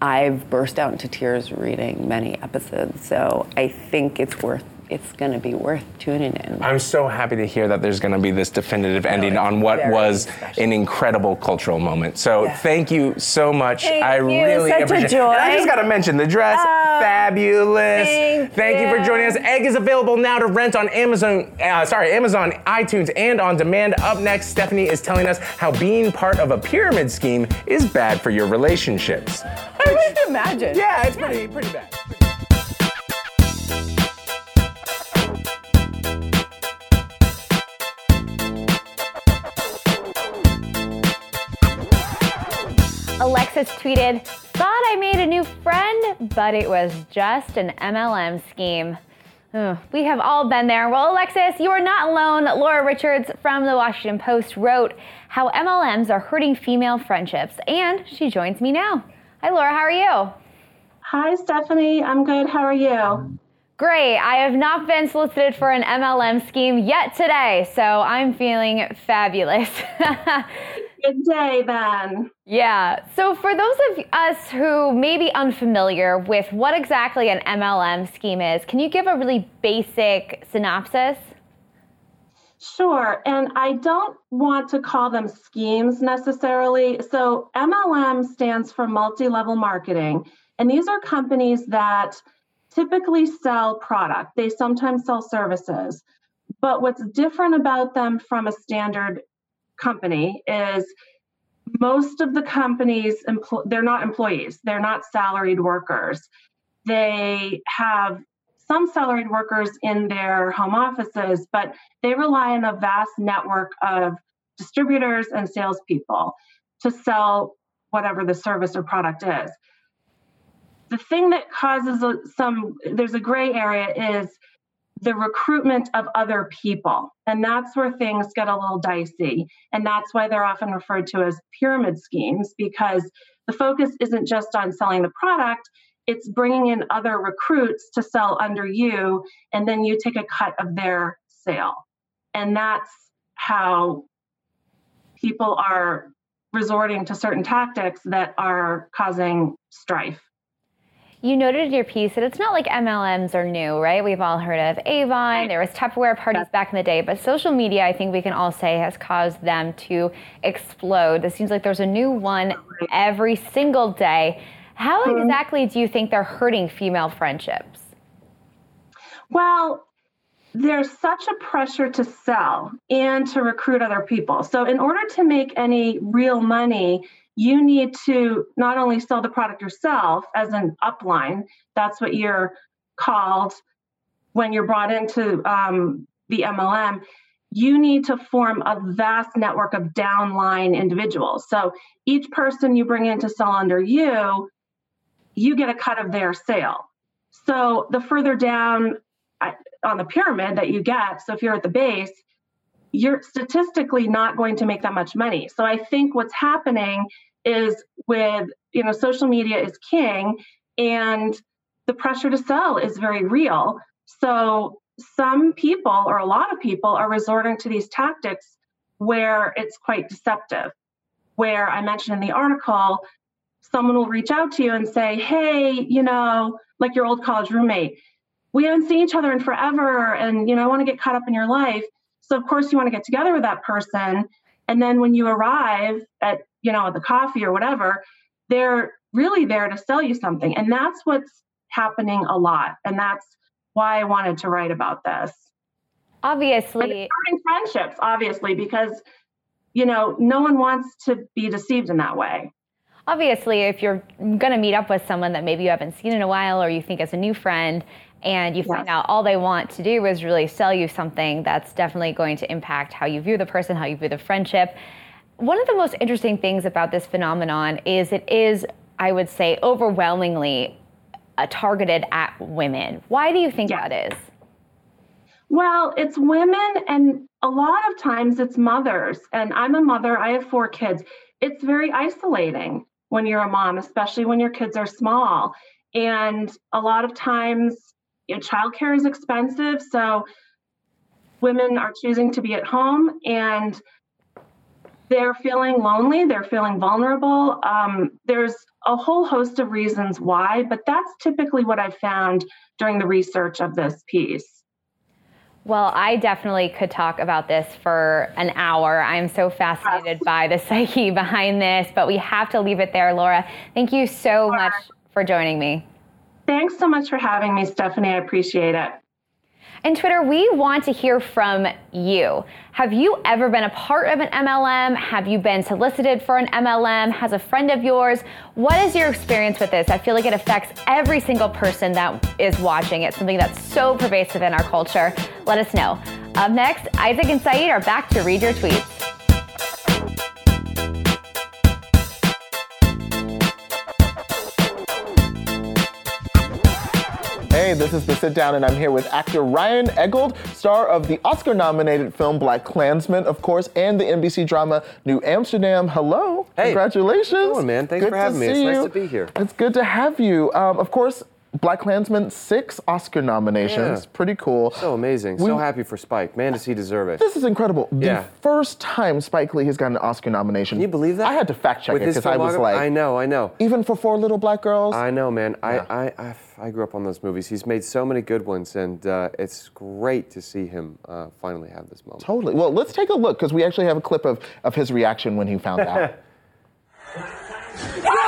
I've burst out into tears reading many episodes, so I think it's worth. It's going to be worth tuning in. I'm so happy to hear that there's going to be this definitive ending it's on what was special. an incredible cultural moment. So thank you so much. Thank I you. really Such a appreciate joy. And I just got to mention the dress, Oh, fabulous. thank you for joining us. Egg is available now to rent on Amazon. Uh, sorry, Amazon, iTunes, and on demand. Up next, Stephanie is telling us how being part of a pyramid scheme is bad for your relationships. I would imagine. Yeah, it's pretty pretty bad. Alexis tweeted, Thought I made a new friend, but it was just an MLM scheme. Ugh, we have all been there. Well, Alexis, you are not alone. Laura Richards from the Washington Post wrote how MLMs are hurting female friendships, and she joins me now. Hi, Laura, how are you? Hi, Stephanie. I'm good. How are you? Great. I have not been solicited for an MLM scheme yet today, so I'm feeling fabulous. Good day, then. Yeah. So, for those of us who may be unfamiliar with what exactly an MLM scheme is, can you give a really basic synopsis? Sure. And I don't want to call them schemes necessarily. So, MLM stands for multi level marketing. And these are companies that typically sell product, they sometimes sell services. But what's different about them from a standard company is most of the companies they're not employees they're not salaried workers. They have some salaried workers in their home offices but they rely on a vast network of distributors and salespeople to sell whatever the service or product is. The thing that causes some there's a gray area is the recruitment of other people. And that's where things get a little dicey. And that's why they're often referred to as pyramid schemes because the focus isn't just on selling the product, it's bringing in other recruits to sell under you, and then you take a cut of their sale. And that's how people are resorting to certain tactics that are causing strife. You noted in your piece that it's not like MLMs are new, right? We've all heard of Avon. There was Tupperware parties back in the day, but social media, I think we can all say, has caused them to explode. It seems like there's a new one every single day. How hmm. exactly do you think they're hurting female friendships? Well, there's such a pressure to sell and to recruit other people. So, in order to make any real money, you need to not only sell the product yourself as an upline, that's what you're called when you're brought into um, the MLM, you need to form a vast network of downline individuals. So, each person you bring in to sell under you, you get a cut of their sale. So, the further down on the pyramid that you get. So if you're at the base, you're statistically not going to make that much money. So I think what's happening is with, you know, social media is king and the pressure to sell is very real. So some people or a lot of people are resorting to these tactics where it's quite deceptive. Where I mentioned in the article, someone will reach out to you and say, Hey, you know, like your old college roommate, we haven't seen each other in forever and you know i want to get caught up in your life So of course you want to get together with that person. And then when you arrive at, you know, the coffee or whatever, they're really there to sell you something. And that's what's happening a lot. And that's why I wanted to write about this. Obviously, starting friendships, obviously, because you know, no one wants to be deceived in that way. Obviously, if you're going to meet up with someone that maybe you haven't seen in a while or you think is a new friend, and you find out all they want to do is really sell you something that's definitely going to impact how you view the person, how you view the friendship. One of the most interesting things about this phenomenon is it is, I would say, overwhelmingly uh, targeted at women. Why do you think that is? Well, it's women, and a lot of times it's mothers. And I'm a mother, I have four kids. It's very isolating when you're a mom, especially when your kids are small. And a lot of times, you know, childcare is expensive. So women are choosing to be at home and they're feeling lonely, they're feeling vulnerable. Um, there's a whole host of reasons why, but that's typically what I found during the research of this piece. Well, I definitely could talk about this for an hour. I'm so fascinated by the psyche behind this, but we have to leave it there, Laura. Thank you so much for joining me. Thanks so much for having me, Stephanie. I appreciate it. And Twitter, we want to hear from you. Have you ever been a part of an MLM? Have you been solicited for an MLM? Has a friend of yours? What is your experience with this? I feel like it affects every single person that is watching. It's something that's so pervasive in our culture. Let us know. Up next, Isaac and Saeed are back to read your tweets. This is The Sit Down, and I'm here with actor Ryan Eggold, star of the Oscar nominated film BlacKkKlansman, of course, and the NBC drama New Amsterdam. Hello. Hey. Congratulations. How's man? Thanks Good for having me. It's see nice to be here. It's good to have you. Um, of course, BlacKkKlansman, six Oscar nominations. Yeah. Pretty cool. So amazing. We- so happy for Spike. Man, does he deserve it. This is incredible. Yeah. The first time Spike Lee has gotten an Oscar nomination. Can you believe that? I had to fact check With it because I was like, I know, I know. even for Four Little Black Girls. I know, man. I, I, I, I grew up on those movies. He's made so many good ones, and uh, it's great to see him uh, finally have this moment. Totally. Well, let's take a look because we actually have a clip of, of his reaction when he found out.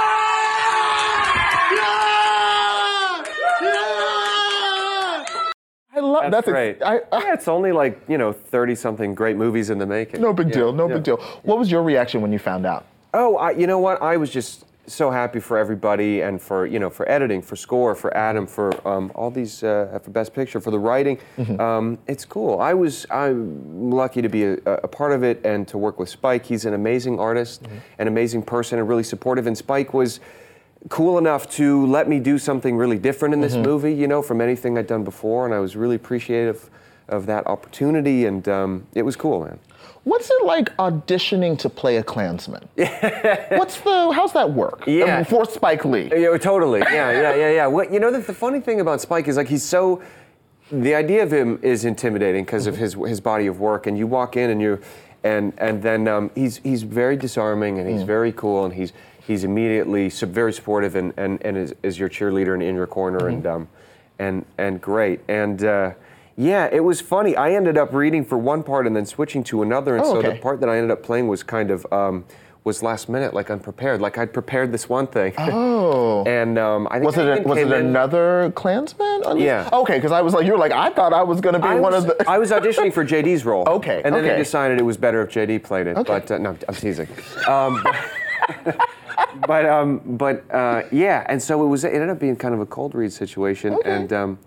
love That's, that's, ex- great. I, I, yeah, it's only like you know thirty something great movies in the making. no big Yeah, deal. No yeah. big deal. What was your reaction when you found out? Oh, I, you know what? I was just so happy for everybody, and for you know, for editing, for score, for Adam, for um, all these, uh, for Best Picture, for the writing. Mm-hmm. Um, it's cool. I was I'm lucky to be a, a part of it and to work with Spike. He's an amazing artist, Mm-hmm. an amazing person, and really supportive. And Spike was cool enough to let me do something really different in this Mhm. movie. You know, from anything I'd done before, and I was really appreciative of that opportunity, and um, it was cool, man. What's it like auditioning to play a Klansman? What's the how's that work? Yeah. Um, for Spike Lee. Yeah, totally. Yeah, yeah, yeah, yeah. What you know, the, the funny thing about Spike is like he's so. The idea of him is intimidating because of his his body of work, and you walk in and you, and and then um, he's he's very disarming and he's Mm. very cool and he's he's immediately very supportive and and, and is, is your cheerleader and in your corner Mhm. and um, and and great and. Uh, yeah, it was funny. I ended up reading for one part and then switching to another, and Oh, so the part that I ended up playing was kind of um, was last minute, like unprepared. Like I'd prepared this one thing. Oh. and um, I think was it a, was it in- another Klansman? Yeah. Okay, because I was like, you're like, I thought I was going to be I one was, of the. I was auditioning for JD's role. Okay, And then okay. they decided it was better if JD played it. Okay. But uh, no, I'm teasing. Um, but but, um, but uh, yeah, and so it was. It ended up being kind of a cold read situation, Okay. and um,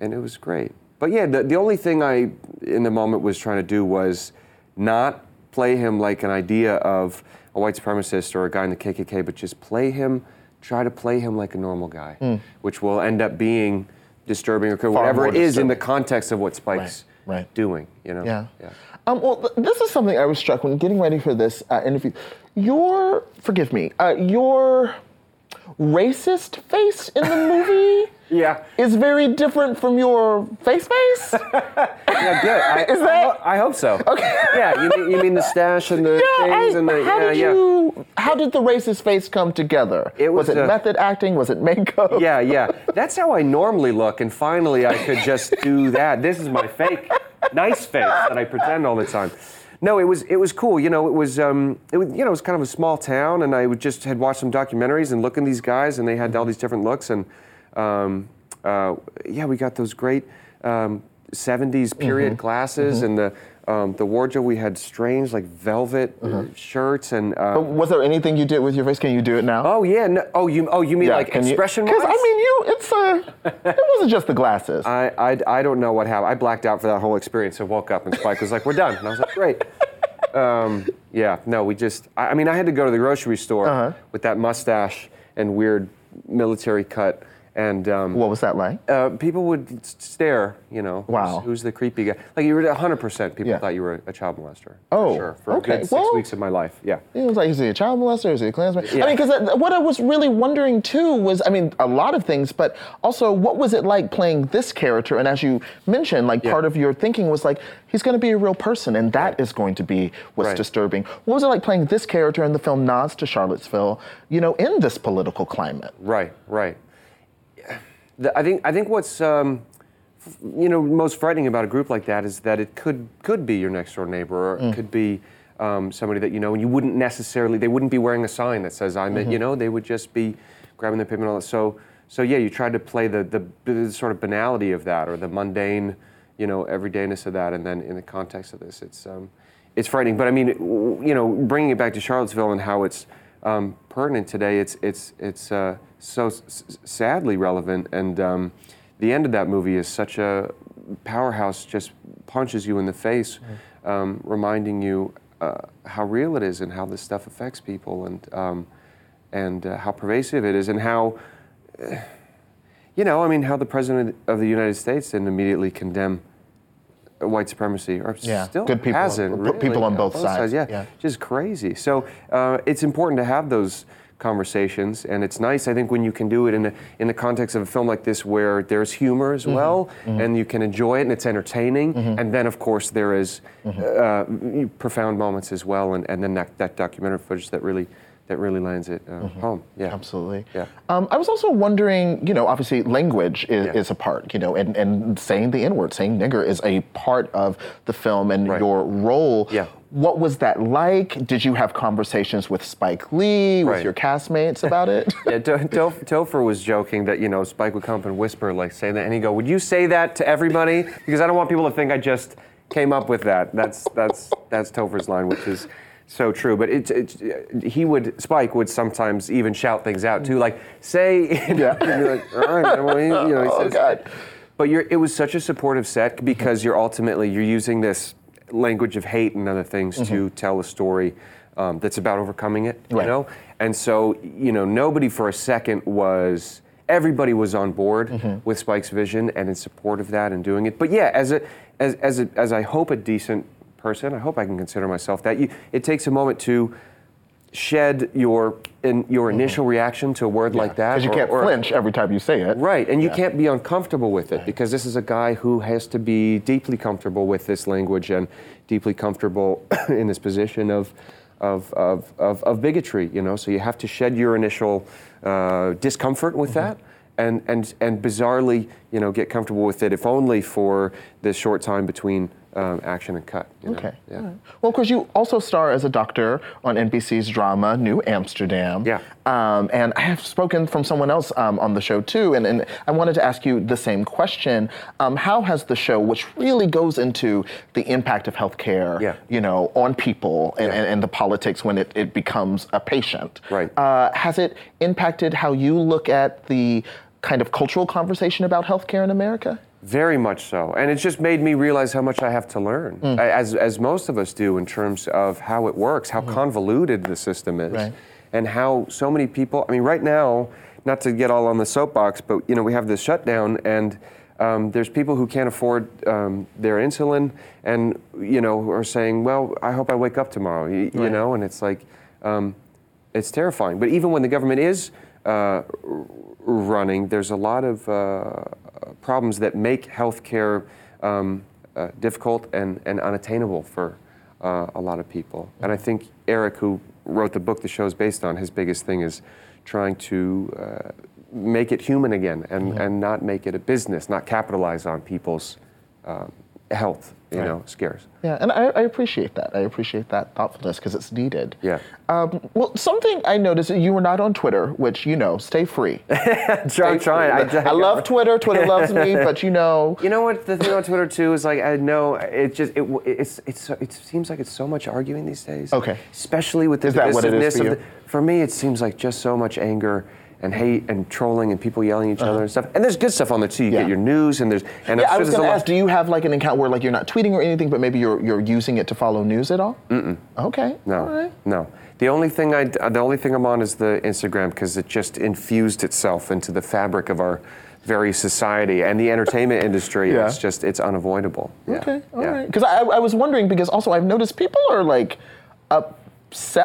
and it was great. But yeah, the, the only thing I in the moment was trying to do was not play him like an idea of a white supremacist or a guy in the KKK, but just play him. Try to play him like a normal guy, Hmm. which will end up being disturbing or Far whatever it is in the context of what Spike's Right, right. doing. You know. Yeah. Um, well, th- this is something I was struck when getting ready for this uh, interview. Your, forgive me, uh, your racist face in the movie Yeah. is very different from your face face. Yeah, good. I, Is that- I, hope so. Okay. Yeah, you mean, you mean the stash and the Yeah, things I- and the how yeah, did yeah. you? How did the racist face come together? It was, it uh, method acting? Was it makeup? Yeah, yeah. That's how I normally look, and finally I could just do that. This is my fake. nice face that I pretend all the time. No, it was it was cool. You know, it was um, it was you know it was kind of a small town, and I would just had watched some documentaries and looking these guys, and they had all these different looks, and um, uh, yeah, we got those great um, '70s period Mhm. glasses, Mhm. and the um, the wardrobe we had strange like velvet uh, shirts, and uh, But was there anything you did with your face? Can you do it now? oh yeah, no, oh you oh you mean like expression? Because I mean, you it's uh, it wasn't just the glasses. I, I, I don't know what happened. I blacked out for that whole experience. I woke up and Spike was like, "We're done," and I was like, "Great." Um, yeah, no, we just. I, I mean, I had to go to the grocery store Uh-huh. with that mustache and weird military cut. And um, what was that like? Uh, people would stare. You know, Wow. who's, who's the creepy guy? Like you were 100. percent People Yeah. thought you were a child molester. for Oh, sure. For okay. six Well- weeks of my life. Yeah. It was like, is he a child molester? Is he a Klansman? Yeah. I mean, because what I was really wondering too was, I mean, a lot of things, but also, what was it like playing this character? And as you mentioned, like part of your thinking was like, he's going to be a real person, and that is going to be what's Right. disturbing. What was it like playing this character in the film nods to Charlottesville, you know, in this political climate? Right, right. The, I think I think what's um, f- you know most frightening about a group like that is that it could could be your next door neighbor, or Mm. it could be um, somebody that you know, and you wouldn't necessarily they wouldn't be wearing a sign that says I'm it. You Mhm. know, they would just be grabbing the paper and all that. So so yeah, you tried to play the, the the sort of banality of that or the mundane, you know, everydayness of that, and then in the context of this, it's um, it's frightening. But I mean, w- you know, bringing it back to Charlottesville and how it's um, pertinent today, it's it's it's uh, so s- sadly relevant. And um, the end of that movie is such a powerhouse, just punches you in the face, um, reminding you uh, how real it is and how this stuff affects people and um, and uh, how pervasive it is and how. uh, you know, I mean, how the president of the United States didn't immediately condemn white supremacy, or Yeah, still good people- hasn't. Really, people on both sides, Yeah, yeah. just crazy. So uh, it's important to have those conversations, and it's nice, I think, when you can do it in, a, in the context of a film like this, where there's humor as Mhm, well, mhm. and you can enjoy it, and it's entertaining, Mhm. and then, of course, there is uh, profound moments as well, and, and then that, that documentary footage that really that really lands it uh, home. Yeah, absolutely. Yeah. Um, I was also wondering, you know, obviously language is, is a part, you know, and, and saying the N word, saying nigger is a part of the film and your role. Yeah. What was that like? Did you have conversations with Spike Lee, with Right. your castmates about it? yeah, Do- Do- Topher was joking that you know Spike would come up and whisper like say that, and he'd go, "Would you say that to everybody? Because I don't want people to think I just came up with that." That's that's that's Topher's line, which is so true. But it's, it's he would Spike would sometimes even shout things out too, like say, yeah, you're like, all right, well, he- you know, he Oh, says- God. But you're, it was such a supportive set because you're ultimately you're using this language of hate and other things to tell a story um, that's about overcoming it. You know, and so you know nobody for a second was. Everybody was on board with Spike's vision and in support of that and doing it. But yeah, as a as as a, as I hope a decent person, I hope I can consider myself that. You, it takes a moment to shed your in, your initial reaction to a word like that. Because you or- can't or- flinch every time you say it. Right, and you Yeah. can't be uncomfortable with it because this is a guy who has to be deeply comfortable with this language and deeply comfortable in this position of, of, of, of, of bigotry, you know. So you have to shed your initial uh, discomfort with that and, and, and bizarrely, you know, get comfortable with it, if only for this short time between um, action and cut. you know? Okay. Yeah. Well, of course, you also star as a doctor on NBC's drama New Amsterdam. Yeah. Um, and I have spoken from someone else um, on the show too, and, and I wanted to ask you the same question. Um, how has the show, which really goes into the impact of healthcare, Yeah. you know, on people and, and, and the politics when it, it becomes a patient, Right. uh, has it impacted how you look at the kind of cultural conversation about healthcare in America? Very much so. And it's just made me realize how much I have to learn, Mm. as, as most of us do, in terms of how it works, how convoluted the system is, Right. and how so many people. I mean, right now, not to get all on the soapbox, but you know, we have this shutdown, and um, there's people who can't afford um, their insulin, and you know, are saying, "Well, I hope I wake up tomorrow," you, you know, and it's like, um, it's terrifying. But even when the government is uh, running, there's a lot of uh, problems that make healthcare um, uh, difficult and, and unattainable for uh, a lot of people. And I think Eric, who wrote the book the show is based on, his biggest thing is trying to uh, make it human again and, and not make it a business, not capitalize on people's uh, health, you know, scares. Yeah, and I, I appreciate that. I appreciate that thoughtfulness because it's needed. Yeah. Um, well, something I noticed that you were not on Twitter, which you know, stay free. I'm Stay trying. free. I, love Twitter. Twitter loves me, but you know, You know what? The thing on Twitter too is like I know it just it, it's it's it seems like it's so much arguing these days. Okay. Especially with the Is that what it is for of you? the, for me, it seems like just so much anger and hate and trolling and people yelling at each other and stuff. And there's good stuff on there too. You Uh-huh. Yeah. get your news and there's and yeah, I was going to ask, do you have like an account where like you're not tweeting or anything, but maybe you're you're using it to follow news at all? Mm-mm. Okay. No, All right. no. The only thing I, the only thing I'm on is the Instagram because it just infused itself into the fabric of our very society and the entertainment industry. Yeah. It's just it's unavoidable. Yeah. Okay, all Yeah. right. Because I, I was wondering because also I've noticed people are like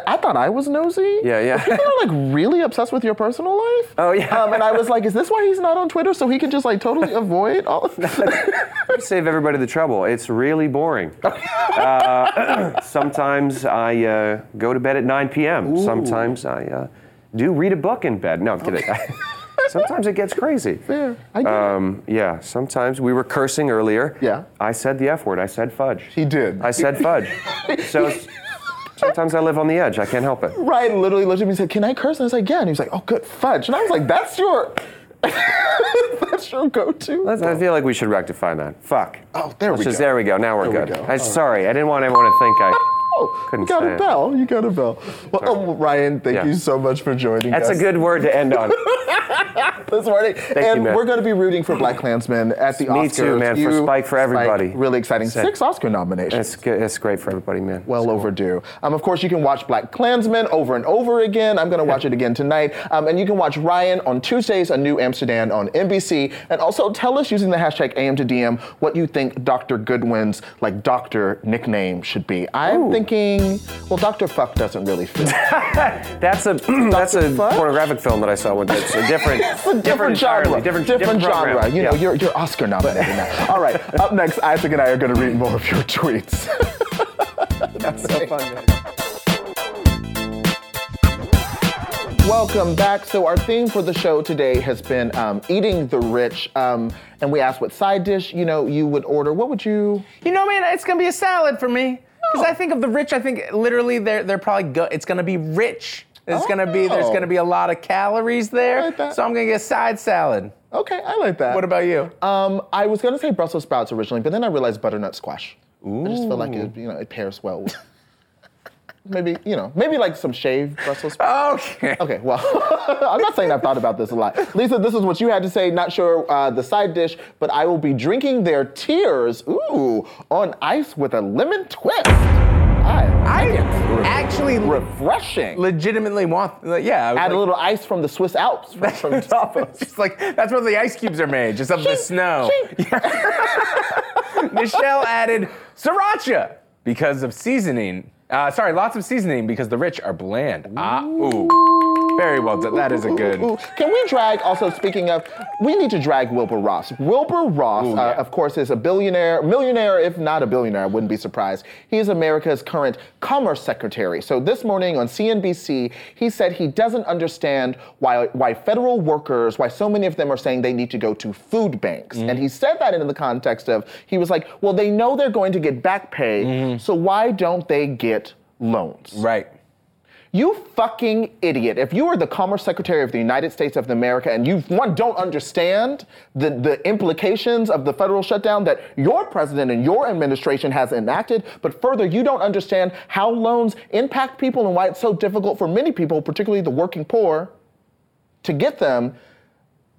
I thought I was nosy. Yeah, yeah. People are like really obsessed with your personal life. Oh yeah. Um, and I was like, is this why he's not on Twitter so he can just like totally avoid all of that? Save everybody the trouble. It's really boring. uh, sometimes I uh, go to bed at 9 p.m. Sometimes I uh, do read a book in bed. No, I'm kidding. sometimes it gets crazy. Fair. I get. Um, yeah, sometimes we were cursing earlier. Yeah. I said the F word. I said fudge. He did. I said fudge. so sometimes I live on the edge. I can't help it. Ryan literally looked at me and said, "Can I curse?" And I was like, "Yeah." And he was like, "Oh, good fudge." And I was like, "That's your, that's your go-to." Let's- I feel like we should rectify that. Fuck. Oh, there Let's we just- go. There we go. Now we're There we good. go. I, All sorry, I didn't want everyone to think I Oh, couldn't you got a it. bell. You got a bell. Well, oh, Ryan, thank Yeah. you so much for joining us. That's us. a good word to end on. this morning. you, and man. we're going to be rooting for BlacKkKlansman at the Me Oscars. too, man, for Spike, for everybody. really exciting. Six Oscar nominations. It's, it's great for everybody, man. well overdue. Um, of course, you can watch BlacKkKlansman over and over again. I'm going to watch it again tonight. Um, and you can watch Ryan on Tuesdays, A New Amsterdam on NBC. And also tell us using the hashtag AM to DM what you think Dr. Goodwin's like doctor nickname should be. I'm thinking, well, Dr. Fuck doesn't really fit. That's a that's a Fuck? pornographic film that I saw. With it's a different, It's a different, genre. entirely, different, different, genre. You know, Yeah. you're, you're Oscar nominated now. All right, up next, Isaac and I are going to read more of your tweets. That's so fun, man. Welcome back. So our theme for the show today has been um, eating the rich, um, and we asked what side dish you know you would order. What would you? You know, man, it's gonna be a salad for me. Because I think of the rich, I think literally they're they're probably go- it's gonna be rich. It's gonna be there's Oh. gonna be a lot of calories there. like that. So I'm gonna get a side salad. Okay, I like that. What about you? Um, I was gonna say Brussels sprouts originally, but then I realized butternut squash. I just feel like it, you know, it pairs well with. Maybe you know, maybe like some shaved Brussels sprouts. Okay. Okay, well, I'm not saying I've thought about this a lot. Lisa, this is what you had to say. Not sure uh, the side dish, but I will be drinking their tears, ooh, on ice with a lemon twist. I, I actually refreshing. legitimately want, like, yeah. Add like, a little ice from the Swiss Alps from, from. It's like that's what the ice cubes are made, just of the snow. Michelle added sriracha because of seasoning. Uh, sorry, lots of seasoning because the rich are bland. Ah, ooh. Very well done. That is a good. Can we drag, also speaking of, we need to drag Wilbur Ross. Wilbur Ross, Ooh, uh, of course, is a billionaire, millionaire, if not a billionaire, I wouldn't be surprised. He is America's current commerce secretary. So this morning on CNBC, he said he doesn't understand why, why federal workers, why so many of them are saying they need to go to food banks. Mm-hmm. And he said that in the context of, he was like, well, they know they're going to get back pay, so why don't they get loans? Right. You fucking idiot. If you are the Commerce Secretary of the United States of America and you, one, don't understand the, the implications of the federal shutdown that your president and your administration has enacted, but further, you don't understand how loans impact people and why it's so difficult for many people, particularly the working poor, to get them.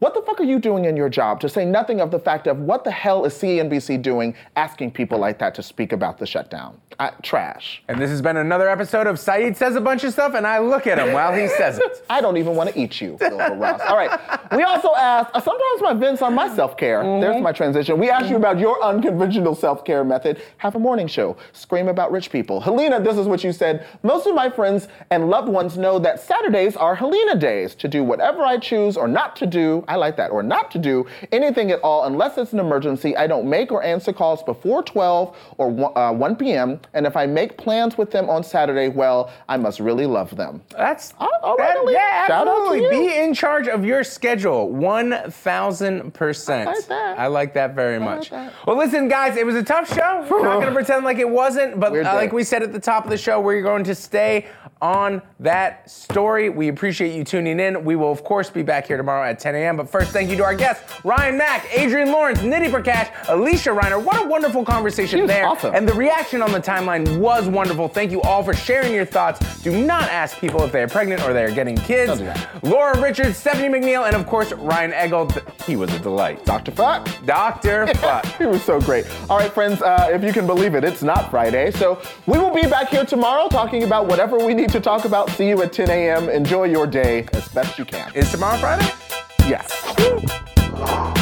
What the fuck are you doing in your job? To say nothing of the fact of what the hell is CNBC doing asking people like that to speak about the shutdown? I, trash. And this has been another episode of Saeed Says a Bunch of Stuff, and I look at him while he says it. I don't even want to eat you, Wilbur Ross. All right. We also asked, uh, sometimes my Vince on my self care. There's my transition. We asked you about your unconventional self care method. Have a morning show. Scream about rich people. Helena, this is what you said. Most of my friends and loved ones know that Saturdays are Helena days. To do whatever I choose or not to do, I like that. Or not to do anything at all unless it's an emergency. I don't make or answer calls before 12 or 1, uh, 1 p.m. And if I make plans with them on Saturday, well, I must really love them. That's all right, that- yeah, Shout absolutely. Be in charge of your schedule, one thousand percent. I like that. I like that very like much. that. Well, listen, guys, it was a tough show. We're not gonna pretend like it wasn't, but uh, like we said at the top of the show, we're going to stay on that story. We appreciate you tuning in. We will, of course, be back here tomorrow at 10 a.m. But first, thank you to our guests, Ryan Mac, Adrienne Lawrence, Nidhi Prakash, Alysia Reiner. What a wonderful conversation there. awesome. And the reaction on the timeline was wonderful. Thank you all for sharing your thoughts. Do not ask people if they are pregnant or they are getting kids. Do. Laura Richards, Stephanie McNeal, and of course, Ryan Eggold. He was a delight. Dr. Fuck. Dr. Fuck. he was so great. All right, friends, uh, if you can believe it, it's not Friday. So we will be back here tomorrow talking about whatever we need to talk about. See you at 10 a.m. Enjoy your day as best you can. Is tomorrow Friday? Yes.